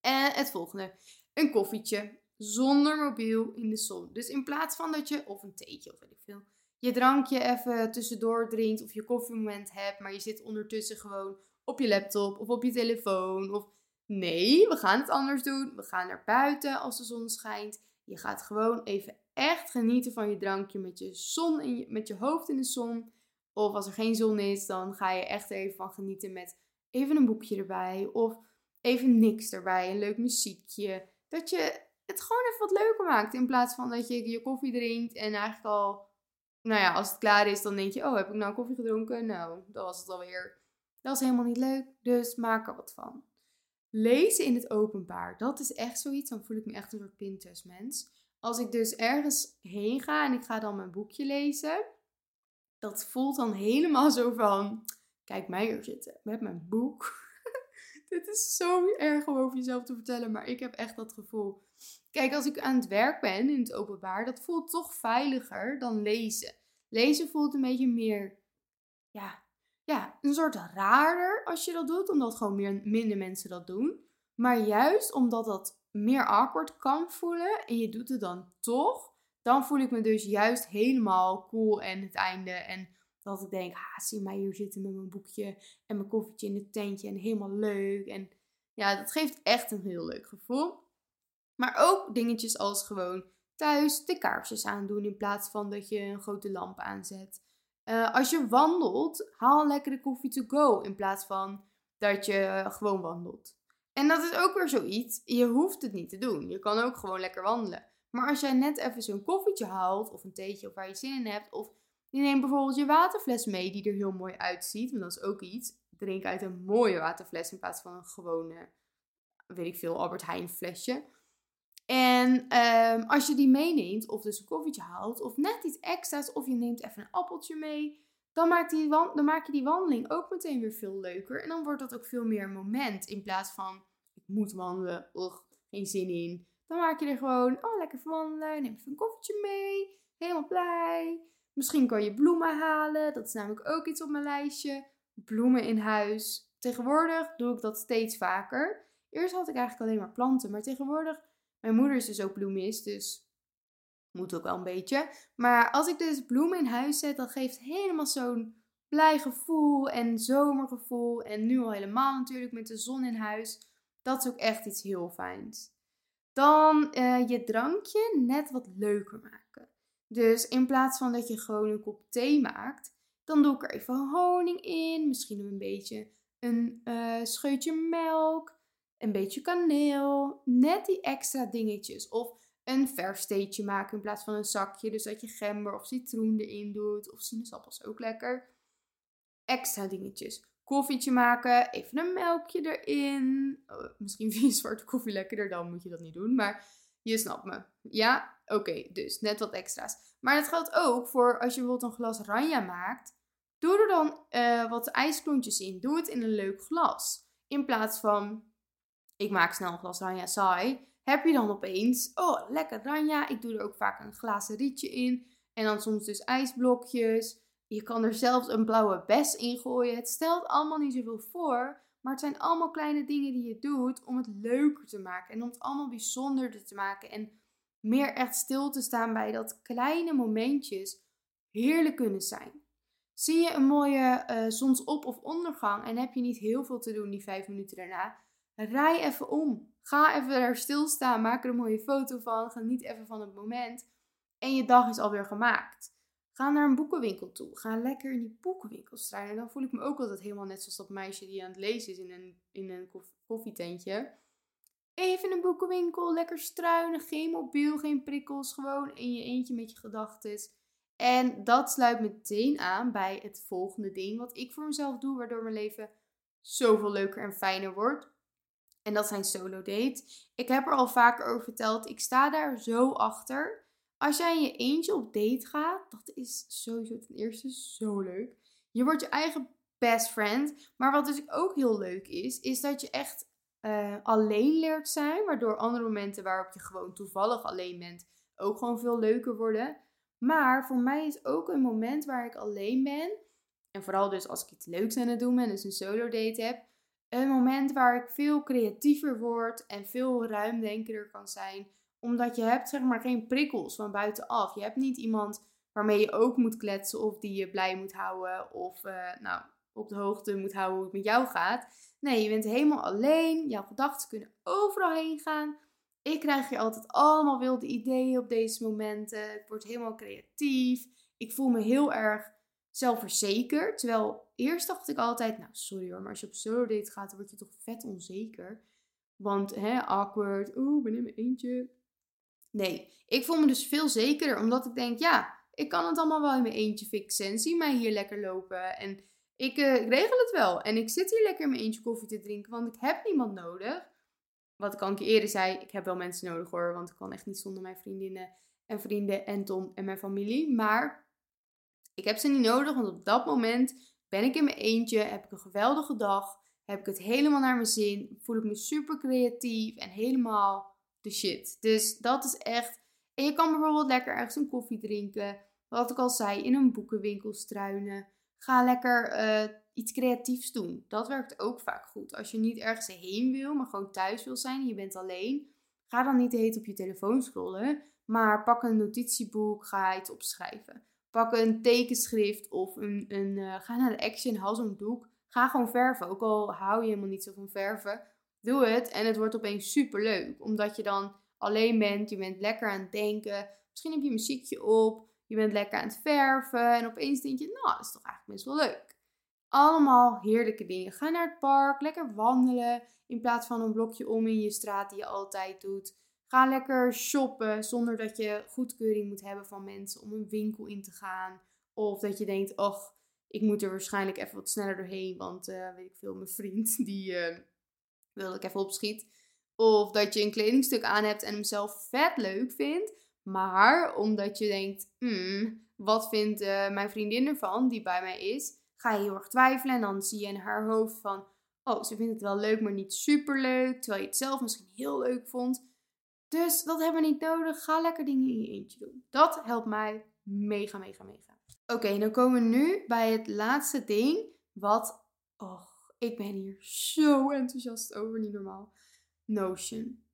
En het volgende. Een koffietje. zonder mobiel in de zon. Dus in plaats van dat je, of een theetje of weet ik veel, je drankje even tussendoor drinkt of je koffiemoment hebt, maar je zit ondertussen gewoon op je laptop of op je telefoon. Of nee, we gaan het anders doen. We gaan naar buiten als de zon schijnt. Je gaat gewoon even echt genieten van je drankje met je, zon in je, met je hoofd in de zon. Of als er geen zon is, dan ga je echt even van genieten met even een boekje erbij. Of even niks erbij, een leuk muziekje. Dat je het gewoon even wat leuker maakt. In plaats van dat je je koffie drinkt en eigenlijk al, nou ja, als het klaar is, dan denk je, oh, heb ik nou koffie gedronken? Nou, dat was het alweer. Dat is helemaal niet leuk, dus maak er wat van. Lezen in het openbaar, dat is echt zoiets. Dan voel ik me echt een soort Pinterest-mens. Als ik dus ergens heen ga en ik ga dan mijn boekje lezen, dat voelt dan helemaal zo van: kijk mij hier zitten met mijn boek. Dit is zo erg om over jezelf te vertellen, maar ik heb echt dat gevoel. Kijk, als ik aan het werk ben in het openbaar, dat voelt toch veiliger dan lezen. Lezen voelt een beetje meer, ja, ja, een soort raarder als je dat doet, omdat gewoon meer, minder mensen dat doen. Maar juist omdat dat meer awkward kan voelen en je doet het dan toch, dan voel ik me dus juist helemaal cool en het einde. En dat ik denk, ah, zie mij hier zitten met mijn boekje en mijn koffietje in het tentje en helemaal leuk. En ja, dat geeft echt een heel leuk gevoel. Maar ook dingetjes als gewoon thuis de kaarsjes aandoen in plaats van dat je een grote lamp aanzet. Uh, als je wandelt, haal lekker de koffie to go in plaats van dat je gewoon wandelt. En dat is ook weer zoiets. Je hoeft het niet te doen. Je kan ook gewoon lekker wandelen. Maar als jij net even zo'n koffietje haalt, of een theetje of waar je zin in hebt, of je neemt bijvoorbeeld je waterfles mee die er heel mooi uitziet, want dat is ook iets. Drink uit een mooie waterfles in plaats van een gewone, weet ik veel, Albert Heijn flesje. En um, als je die meeneemt, of dus een koffietje haalt, of net iets extra's, of je neemt even een appeltje mee, dan, maakt die dan maak je die wandeling ook meteen weer veel leuker. En dan wordt dat ook veel meer een moment, in plaats van, ik moet wandelen, ugh, geen zin in. Dan maak je er gewoon, oh lekker wandelen, neem even een koffietje mee, helemaal blij. Misschien kan je bloemen halen, dat is namelijk ook iets op mijn lijstje. Bloemen in huis. Tegenwoordig doe ik dat steeds vaker. Eerst had ik eigenlijk alleen maar planten, maar tegenwoordig mijn moeder is dus ook bloemist, dus moet ook wel een beetje. Maar als ik dus bloemen in huis zet, dan geeft helemaal zo'n blij gevoel en zomergevoel. En nu al helemaal natuurlijk met de zon in huis. Dat is ook echt iets heel fijns. Dan uh, je drankje net wat leuker maken. Dus in plaats van dat je gewoon een kop thee maakt, dan doe ik er even honing in. Misschien een beetje een uh, scheutje melk een beetje kaneel, net die extra dingetjes. Of een vers maken in plaats van een zakje. Dus dat je gember of citroen erin doet. Of sinaasappels ook lekker. Extra dingetjes. Koffietje maken, even een melkje erin. Oh, misschien vind je zwarte koffie lekkerder, dan moet je dat niet doen. Maar je snapt me. Ja? Oké, dus net wat extra's. Maar dat geldt ook voor als je bijvoorbeeld een glas ranja maakt. Doe er dan uh, wat ijsklontjes in. Doe het in een leuk glas. In plaats van ik maak snel een glas ranja saai. Heb je dan opeens, oh lekker ranja. Ik doe er ook vaak een glazen rietje in. En dan soms dus ijsblokjes. Je kan er zelfs een blauwe bes in gooien. Het stelt allemaal niet zoveel voor. Maar het zijn allemaal kleine dingen die je doet om het leuker te maken. En om het allemaal bijzonderder te maken. En meer echt stil te staan bij dat kleine momentjes heerlijk kunnen zijn. Zie je een mooie uh, zonsop- of ondergang en heb je niet heel veel te doen die vijf minuten daarna, Rij even om. Ga even daar stilstaan. Maak er een mooie foto van. Geniet even van het moment. En je dag is alweer gemaakt. Ga naar een boekenwinkel toe. Ga lekker in die boekenwinkel. En dan voel ik me ook altijd helemaal net zoals dat meisje die aan het lezen is in een, in een koffietentje. Even een boekenwinkel, lekker struinen. Geen mobiel, geen prikkels. Gewoon in je eentje met je gedachten. En dat sluit meteen aan bij het volgende ding wat ik voor mezelf doe, waardoor mijn leven zoveel leuker en fijner wordt. En dat zijn solo dates. Ik heb er al vaker over verteld. Ik sta daar zo achter. Als jij in je eentje op date gaat, dat is sowieso ten eerste zo leuk. Je wordt je eigen best friend. Maar wat dus ook heel leuk is, is dat je echt uh, alleen leert zijn. Waardoor andere momenten waarop je gewoon toevallig alleen bent, ook gewoon veel leuker worden. Maar voor mij is ook een moment waar ik alleen ben. En vooral dus als ik iets leuks aan het doen ben, dus een solo date heb een moment waar ik veel creatiever word en veel ruimdenkender kan zijn. Omdat je hebt zeg maar geen prikkels van buitenaf. Je hebt niet iemand waarmee je ook moet kletsen of die je blij moet houden of uh, nou, op de hoogte moet houden hoe het met jou gaat. Nee, je bent helemaal alleen. Jouw gedachten kunnen overal heen gaan. Ik krijg hier altijd allemaal wilde ideeën op deze momenten. Ik word helemaal creatief. Ik voel me heel erg zelfverzekerd. Terwijl eerst dacht ik altijd, nou sorry hoor, maar als je op solo date gaat, dan word je toch vet onzeker. Want hè, awkward, oeh, ben in mijn eentje. Nee, ik voel me dus veel zekerder, omdat ik denk, ja, ik kan het allemaal wel in mijn eentje fixen. zie mij hier lekker lopen. En ik, uh, ik regel het wel. En ik zit hier lekker in mijn eentje koffie te drinken, want ik heb niemand nodig. Wat ik al een keer eerder zei, ik heb wel mensen nodig hoor, want ik kan echt niet zonder mijn vriendinnen en vrienden en Tom en mijn familie. Maar ik heb ze niet nodig, want op dat moment ben ik in mijn eentje, heb ik een geweldige dag, heb ik het helemaal naar mijn zin, voel ik me super creatief en helemaal de shit. Dus dat is echt. En je kan bijvoorbeeld lekker ergens een koffie drinken, wat ik al zei, in een boekenwinkel struinen. Ga lekker uh, iets creatiefs doen. Dat werkt ook vaak goed. Als je niet ergens heen wil, maar gewoon thuis wil zijn en je bent alleen, ga dan niet heet op je telefoon scrollen, maar pak een notitieboek, ga iets opschrijven. Pak een tekenschrift of een, een uh, ga naar de Action, haal zo'n doek. Ga gewoon verven. Ook al hou je helemaal niet zo van verven, doe het en het wordt opeens super leuk. Omdat je dan alleen bent, je bent lekker aan het denken. Misschien heb je muziekje op, je bent lekker aan het verven en opeens denk je, nou, dat is toch eigenlijk best wel leuk. Allemaal heerlijke dingen. Ga naar het park, lekker wandelen in plaats van een blokje om in je straat die je altijd doet. Ga lekker shoppen zonder dat je goedkeuring moet hebben van mensen om een winkel in te gaan. Of dat je denkt, ach, ik moet er waarschijnlijk even wat sneller doorheen, want uh, weet ik veel, mijn vriend die uh, wil ik even opschiet. Of dat je een kledingstuk aan hebt en hem zelf vet leuk vindt, maar omdat je denkt, hmm, wat vindt uh, mijn vriendin ervan die bij mij is, ga je heel erg twijfelen en dan zie je in haar hoofd van, oh, ze vindt het wel leuk, maar niet super leuk, terwijl je het zelf misschien heel leuk vond. Dus dat hebben we niet nodig. Ga lekker dingen in je eentje doen. Dat helpt mij mega, mega, mega. Oké, dan komen we nu bij het laatste ding. Wat, och, ik ben hier zo enthousiast over, niet normaal. Notion.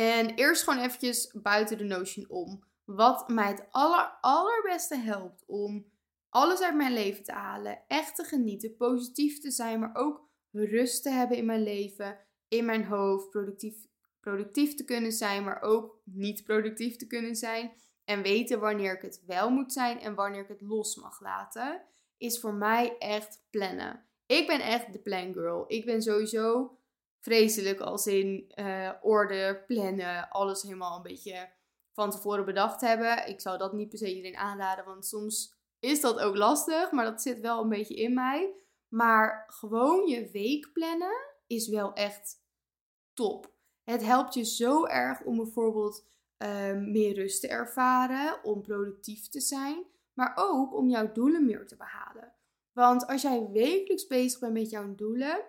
En eerst gewoon eventjes buiten de Notion om. Wat mij het aller, allerbeste helpt om alles uit mijn leven te halen. Echt te genieten, positief te zijn, maar ook rust te hebben in mijn leven, in mijn hoofd, productief, productief te kunnen zijn, maar ook niet productief te kunnen zijn. En weten wanneer ik het wel moet zijn en wanneer ik het los mag laten, is voor mij echt plannen. Ik ben echt de plan girl. Ik ben sowieso vreselijk als in uh, orde, plannen, alles helemaal een beetje van tevoren bedacht hebben. Ik zou dat niet per se iedereen aanraden, want soms is dat ook lastig, maar dat zit wel een beetje in mij. Maar gewoon je week plannen is wel echt top. Het helpt je zo erg om bijvoorbeeld ehm, meer rust te ervaren, om productief te zijn, maar ook om jouw doelen meer te behalen. Want als jij wekelijks bezig bent met jouw doelen,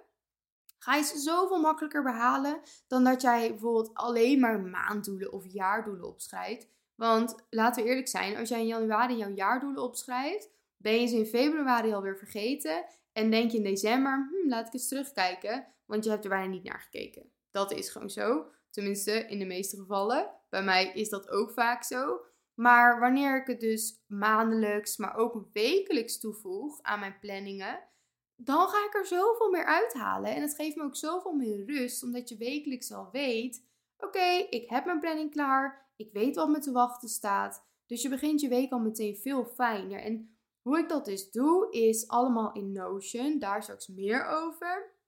ga je ze zoveel makkelijker behalen dan dat jij bijvoorbeeld alleen maar maanddoelen of jaardoelen opschrijft. Want laten we eerlijk zijn, als jij in januari jouw jaardoelen opschrijft, ben je ze in februari alweer vergeten. En denk je in december, hm, laat ik eens terugkijken, want je hebt er bijna niet naar gekeken. Dat is gewoon zo. Tenminste, in de meeste gevallen. Bij mij is dat ook vaak zo. Maar wanneer ik het dus maandelijks, maar ook wekelijks toevoeg aan mijn planningen, dan ga ik er zoveel meer uithalen. En het geeft me ook zoveel meer rust, omdat je wekelijks al weet: oké, ik heb mijn planning klaar. Ik weet wat me te wachten staat. Dus je begint je week al meteen veel fijner. En hoe ik dat dus doe, is allemaal in Notion. Daar straks meer over.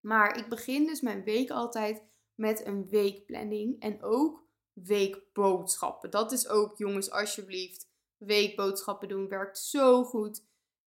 Maar ik begin dus mijn week altijd met een weekplanning. En ook weekboodschappen. Dat is ook, jongens, alsjeblieft. Weekboodschappen doen werkt zo goed.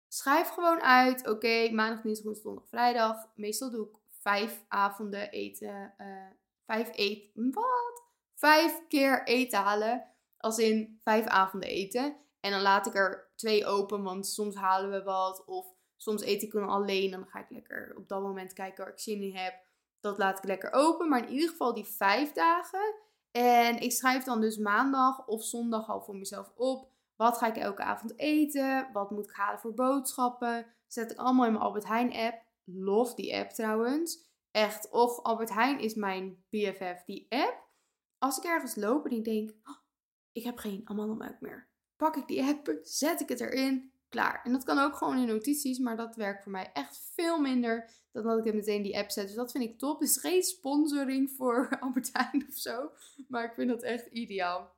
Schrijf gewoon uit. Oké, maandag, dinsdag, woensdag, vrijdag. Meestal doe ik vijf avonden eten. Uh, vijf eten. Wat? vijf keer eten halen. Als in vijf avonden eten. En dan laat ik er twee open, want soms halen we wat. Of soms eet ik dan alleen. Dan ga ik lekker op dat moment kijken waar ik zin in heb. Dat laat ik lekker open. Maar in ieder geval die vijf dagen. En ik schrijf dan dus maandag of zondag al voor mezelf op. Wat ga ik elke avond eten? Wat moet ik halen voor boodschappen? Zet ik allemaal in mijn Albert Heijn app. Love die app trouwens. Echt, och, Albert Heijn is mijn BFF. Die app als ik ergens loop en ik denk, oh, ik heb geen amandelmelk meer. Pak ik die app, zet ik het erin, klaar. En dat kan ook gewoon in notities, maar dat werkt voor mij echt veel minder dan dat ik het meteen die app zet. Dus dat vind ik top. Het is geen sponsoring voor Albert Heijn of zo, maar ik vind dat echt ideaal.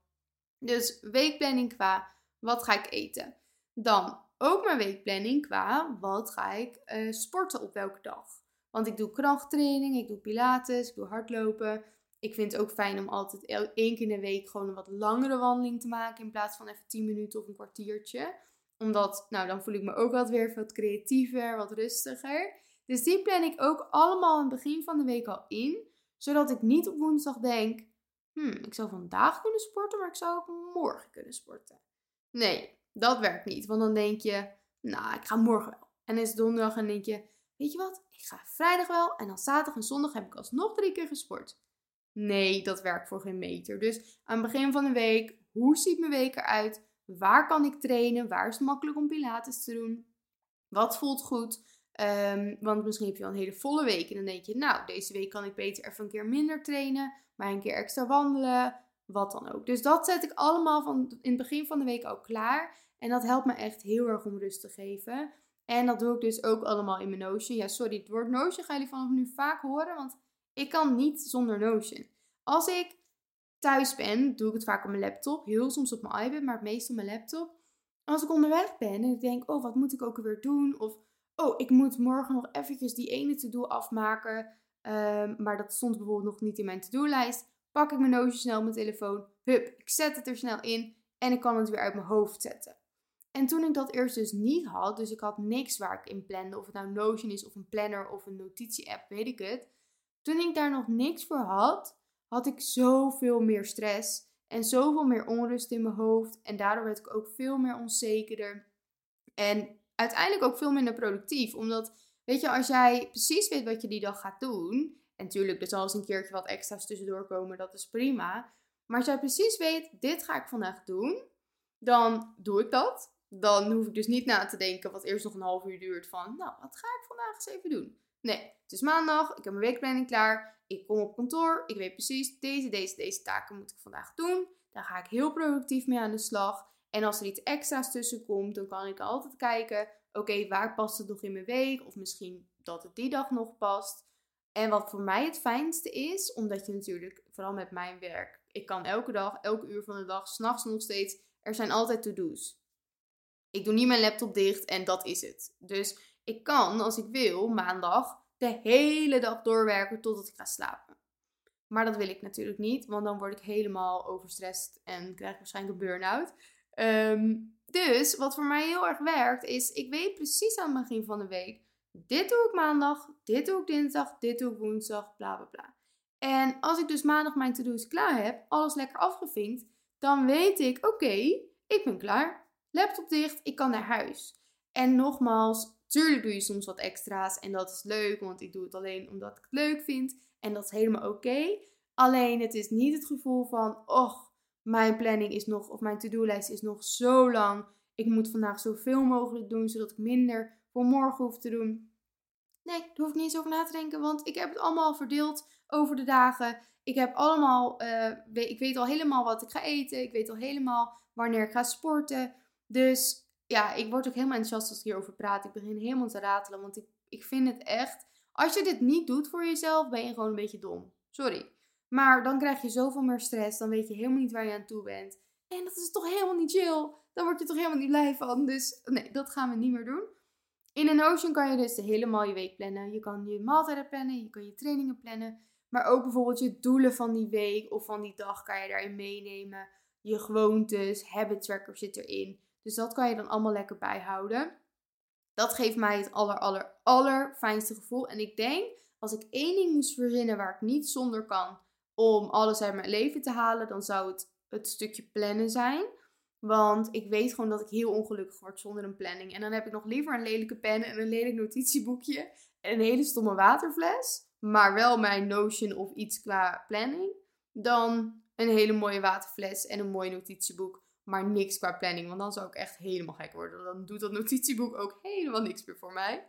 Dus weekplanning qua wat ga ik eten. Dan ook mijn weekplanning qua wat ga ik uh, sporten op welke dag. Want ik doe krachttraining, ik doe pilates, ik doe hardlopen. Ik vind het ook fijn om altijd één keer in de week gewoon een wat langere wandeling te maken. In plaats van even 10 minuten of een kwartiertje. Omdat, nou dan voel ik me ook wat weer wat creatiever, wat rustiger. Dus die plan ik ook allemaal aan het begin van de week al in. Zodat ik niet op woensdag denk, hmm, ik zou vandaag kunnen sporten, maar ik zou ook morgen kunnen sporten. Nee, dat werkt niet. Want dan denk je, nou, ik ga morgen wel. En is het donderdag en denk je, weet je wat, ik ga vrijdag wel. En dan zaterdag en zondag heb ik alsnog drie keer gesport. Nee, dat werkt voor geen meter. Dus aan het begin van de week, hoe ziet mijn week eruit? Waar kan ik trainen? Waar is het makkelijk om pilates te doen? Wat voelt goed? Um, want misschien heb je al een hele volle week en dan denk je, nou, deze week kan ik beter even een keer minder trainen, maar een keer extra wandelen, wat dan ook. Dus dat zet ik allemaal van in het begin van de week ook klaar. En dat helpt me echt heel erg om rust te geven. En dat doe ik dus ook allemaal in mijn Notion. Ja, sorry, het woord Notion gaan jullie vanaf nu vaak horen, want ik kan niet zonder Notion. Als ik thuis ben, doe ik het vaak op mijn laptop. Heel soms op mijn iPad, maar het meest op mijn laptop. Als ik onderweg ben en ik denk, oh, wat moet ik ook weer doen? Of, oh, ik moet morgen nog eventjes die ene to-do afmaken. Um, maar dat stond bijvoorbeeld nog niet in mijn to-do-lijst. Pak ik mijn Notion snel op mijn telefoon. Hup, ik zet het er snel in. En ik kan het weer uit mijn hoofd zetten. En toen ik dat eerst dus niet had, dus ik had niks waar ik in plande, of het nou Notion is of een planner of een notitie-app, weet ik het. Toen ik daar nog niks voor had, had ik zoveel meer stress en zoveel meer onrust in mijn hoofd. En daardoor werd ik ook veel meer onzekerder. En uiteindelijk ook veel minder productief. Omdat, weet je, als jij precies weet wat je die dag gaat doen. En natuurlijk, er zal eens een keertje wat extra's tussendoor komen, dat is prima. Maar als jij precies weet, dit ga ik vandaag doen, dan doe ik dat. Dan hoef ik dus niet na te denken wat eerst nog een half uur duurt van, nou, wat ga ik vandaag eens even doen? Nee, het is maandag, ik heb mijn weekplanning klaar, ik kom op kantoor, ik weet precies, deze, deze, deze taken moet ik vandaag doen. Daar ga ik heel productief mee aan de slag. En als er iets extra's tussen komt, dan kan ik altijd kijken, oké, waar past het nog in mijn week? Of misschien dat het die dag nog past. En wat voor mij het fijnste is, omdat je natuurlijk, vooral met mijn werk, ik kan elke dag, elke uur van de dag, s'nachts nog steeds, er zijn altijd to-do's. Ik doe niet mijn laptop dicht en dat is het. Dus ik kan, als ik wil, maandag de hele dag doorwerken totdat ik ga slapen. Maar dat wil ik natuurlijk niet, want dan word ik helemaal overstrest en krijg ik waarschijnlijk een burn-out. Ehm, dus wat voor mij heel erg werkt, is ik weet precies aan het begin van de week: dit doe ik maandag, dit doe ik dinsdag, dit doe ik woensdag, bla bla bla. En als ik dus maandag mijn to-do's klaar heb, alles lekker afgevinkt, dan weet ik: oké, ik ben klaar. Laptop dicht, ik kan naar huis. En nogmaals, Tuurlijk doe je soms wat extra's en dat is leuk, want ik doe het alleen omdat ik het leuk vind. En dat is helemaal oké. Alleen het is niet het gevoel van, och, mijn planning is nog, of mijn to-do-lijst is nog zo lang. Ik moet vandaag zoveel mogelijk doen, zodat ik minder voor morgen hoef te doen. Nee, daar hoef ik niet eens over na te denken, want ik heb het allemaal verdeeld over de dagen. Ik heb allemaal, uh, ik weet al helemaal wat ik ga eten. Ik weet al helemaal wanneer ik ga sporten. Dus ja, ik word ook helemaal enthousiast als ik hierover praat. Ik begin helemaal te ratelen, want ik, ik vind het echt... Als je dit niet doet voor jezelf, ben je gewoon een beetje dom. Sorry. Maar dan krijg je zoveel meer stress. Dan weet je helemaal niet waar je aan toe bent. En dat is toch helemaal niet chill. Dan word je toch helemaal niet blij van. Dus nee, dat gaan we niet meer doen. In een Notion kan je dus helemaal je week plannen. Je kan je maaltijden plannen, je kan je trainingen plannen. Maar ook bijvoorbeeld je doelen van die week of van die dag kan je daarin meenemen. Je gewoontes, habit tracker zit erin. Dus dat kan je dan allemaal lekker bijhouden. Dat geeft mij het aller, aller, aller fijnste gevoel. En ik denk, als ik één ding moest verzinnen waar ik niet zonder kan om alles uit mijn leven te halen, dan zou het het stukje plannen zijn. Want ik weet gewoon dat ik heel ongelukkig word zonder een planning. En dan heb ik nog liever een lelijke pen en een lelijk notitieboekje en een hele stomme waterfles. Maar wel mijn Notion of iets qua planning. Dan een hele mooie waterfles en een mooi notitieboek maar niks qua planning. Want dan zou ik echt helemaal gek worden. Dan doet dat notitieboek ook helemaal niks meer voor mij.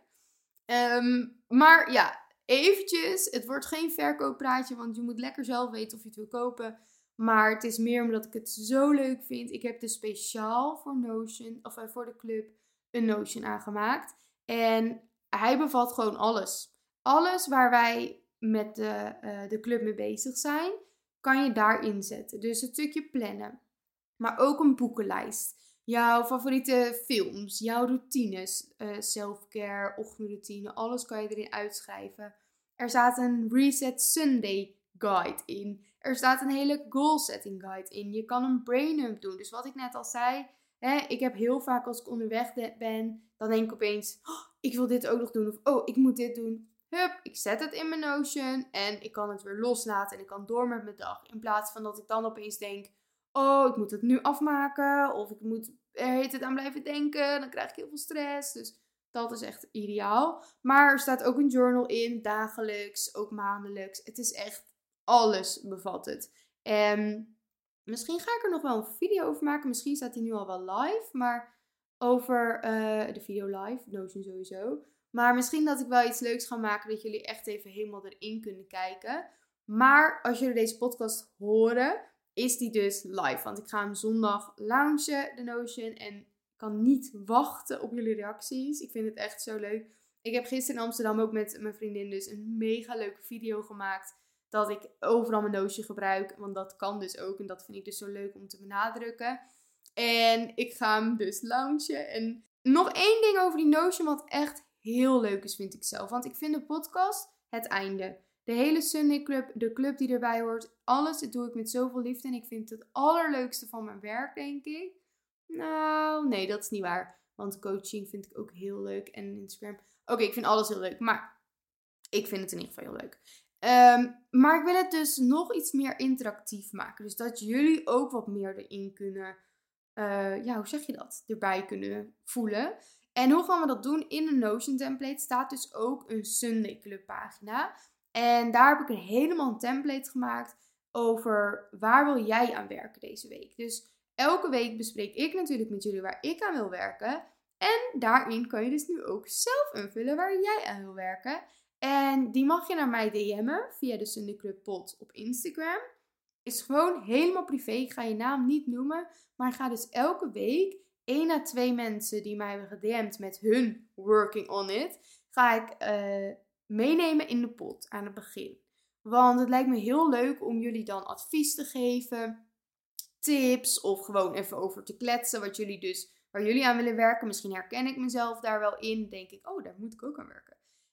Ehm, maar ja, eventjes. Het wordt geen verkooppraatje, want je moet lekker zelf weten of je het wil kopen. Maar het is meer omdat ik het zo leuk vind. Ik heb dus speciaal voor Notion, of eh, voor de club, een Notion aangemaakt. En hij bevat gewoon alles. Alles waar wij met de, eh, de club mee bezig zijn, kan je daarin zetten. Dus het stukje plannen. Maar ook een boekenlijst. Jouw favoriete films, jouw routines, uh, self-care, ochtendroutine, alles kan je erin uitschrijven. Er staat een Reset Sunday guide in. Er staat een hele goal setting guide in. Je kan een brain up doen. Dus wat ik net al zei, hè, ik heb heel vaak als ik onderweg ben, dan denk ik opeens, oh, ik wil dit ook nog doen. Of oh, ik moet dit doen. Hup, ik zet het in mijn Notion en ik kan het weer loslaten en ik kan door met mijn dag. In plaats van dat ik dan opeens denk, oh, ik moet het nu afmaken. Of ik moet er het aan blijven denken. Dan krijg ik heel veel stress. Dus dat is echt ideaal. Maar er staat ook een journal in, dagelijks, ook maandelijks. Het is echt alles bevat het. En misschien ga ik er nog wel een video over maken. Misschien staat die nu al wel live. Maar over uh, de video live, Notion sowieso. Maar misschien dat ik wel iets leuks ga maken dat jullie echt even helemaal erin kunnen kijken. Maar als jullie deze podcast horen, is die dus live. Want ik ga hem zondag launchen, de Notion. En kan niet wachten op jullie reacties. Ik vind het echt zo leuk. Ik heb gisteren in Amsterdam ook met mijn vriendin dus een mega leuke video gemaakt. Dat ik overal mijn Notion gebruik. Want dat kan dus ook. En dat vind ik dus zo leuk om te benadrukken. En ik ga hem dus launchen. En nog één ding over die Notion wat echt heel leuk is, vind ik zelf. Want ik vind de podcast het einde. De hele Sunday Club, de club die erbij hoort, alles dat doe ik met zoveel liefde. En ik vind het het allerleukste van mijn werk, denk ik. Nou, nee, dat is niet waar. Want coaching vind ik ook heel leuk. En Instagram. Oké, ik vind alles heel leuk. Maar ik vind het in ieder geval heel leuk. Ehm, maar ik wil het dus nog iets meer interactief maken. Dus dat jullie ook wat meer erin kunnen. Uh, ja, hoe zeg je dat? Erbij kunnen voelen. En hoe gaan we dat doen? In de Notion template staat dus ook een Sunday Club pagina. En daar heb ik een helemaal een template gemaakt over waar wil jij aan werken deze week. Dus elke week bespreek ik natuurlijk met jullie waar ik aan wil werken. En daarin kan je dus nu ook zelf invullen waar jij aan wil werken. En die mag je naar mij DM'en via de Sunday Club op Instagram. Is gewoon helemaal privé. Ik ga je naam niet noemen. Maar ik ga dus elke week één à twee mensen die mij hebben gedM'd met hun working on it. Ga ik uh, meenemen in de pot aan het begin. Want het lijkt me heel leuk om jullie dan advies te geven, tips of gewoon even over te kletsen wat jullie dus waar jullie aan willen werken. Misschien herken ik mezelf daar wel in. Denk ik, oh, daar moet ik ook aan werken.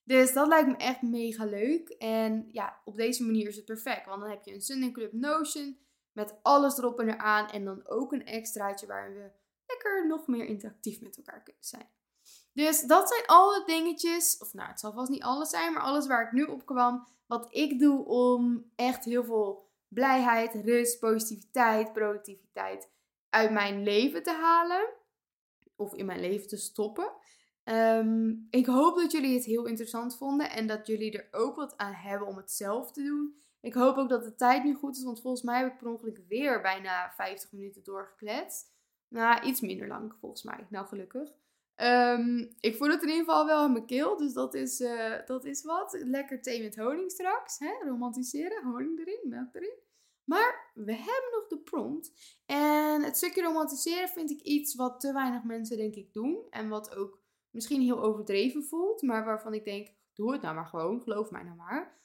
Dus dat lijkt me echt mega leuk. En ja, op deze manier is het perfect. Want dan heb je een Sunday Club Notion met alles erop en eraan. En dan ook een extraatje waarin we lekker nog meer interactief met elkaar kunnen zijn. Dus dat zijn alle dingetjes, of nou, het zal vast niet alles zijn, maar alles waar ik nu op kwam, wat ik doe om echt heel veel blijheid, rust, positiviteit, productiviteit uit mijn leven te halen. Of in mijn leven te stoppen. Ehm, ik hoop dat jullie het heel interessant vonden en dat jullie er ook wat aan hebben om het zelf te doen. Ik hoop ook dat de tijd nu goed is, want volgens mij heb ik per ongeluk weer bijna 50 minuten doorgekletst. Nou, iets minder lang volgens mij. Nou, gelukkig. Ehm, ik voel het in ieder geval wel in mijn keel, dus dat is, uh, dat is wat. Lekker thee met honing straks. Hè? Romantiseren, honing erin, melk erin. Maar we hebben nog de prompt. En het stukje romantiseren vind ik iets wat te weinig mensen denk ik doen. En wat ook misschien heel overdreven voelt. Maar waarvan ik denk, doe het nou maar gewoon. Geloof mij nou maar.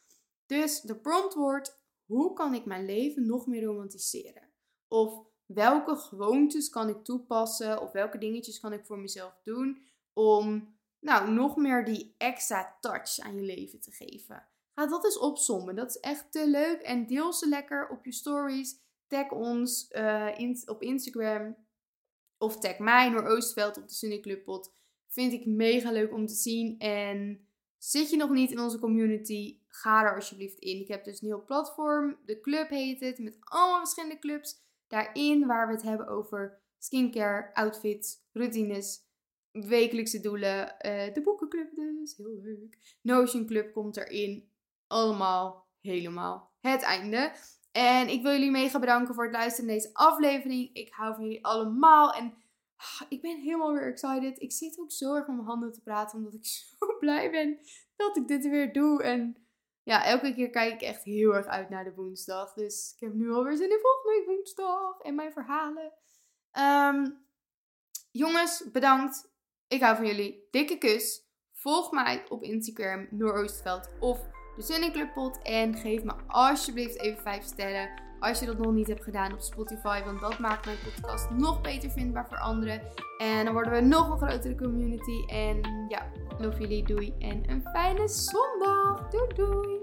Dus de prompt wordt, hoe kan ik mijn leven nog meer romantiseren? Of welke gewoontes kan ik toepassen of welke dingetjes kan ik voor mezelf doen om nou, nog meer die extra touch aan je leven te geven. Ga dat eens opzommen. Dat is echt te leuk. En deel ze lekker op je stories. Tag ons uh, in, op Instagram. Of tag mij, Noor Oostveld op de Sunny Club. Vind ik mega leuk om te zien. En zit je nog niet in onze community? Ga er alsjeblieft in. Ik heb dus een nieuw platform. De club heet het. Met allemaal verschillende clubs daarin waar we het hebben over skincare, outfits, routines, wekelijkse doelen. Uh, de boekenclub dus, heel leuk. Notion Club komt erin. Allemaal helemaal het einde. En ik wil jullie mega bedanken voor het luisteren naar deze aflevering. Ik hou van jullie allemaal. En ik ben helemaal weer excited. Ik zit ook zo erg om mijn handen te praten. Omdat ik zo blij ben dat ik dit weer doe. En ja, elke keer kijk ik echt heel erg uit naar de woensdag. Dus ik heb nu alweer zin in volgende woensdag en mijn verhalen. Ehm, jongens, bedankt. Ik hou van jullie. Dikke kus. Volg mij op Instagram, Nooroostveld of de Pod. En geef me alsjeblieft even 5 sterren als je dat nog niet hebt gedaan op Spotify. Want dat maakt mijn podcast nog beter vindbaar voor anderen. En dan worden we nog een grotere community. En ja, love jullie, doei. En een fijne zondag. Doei doei.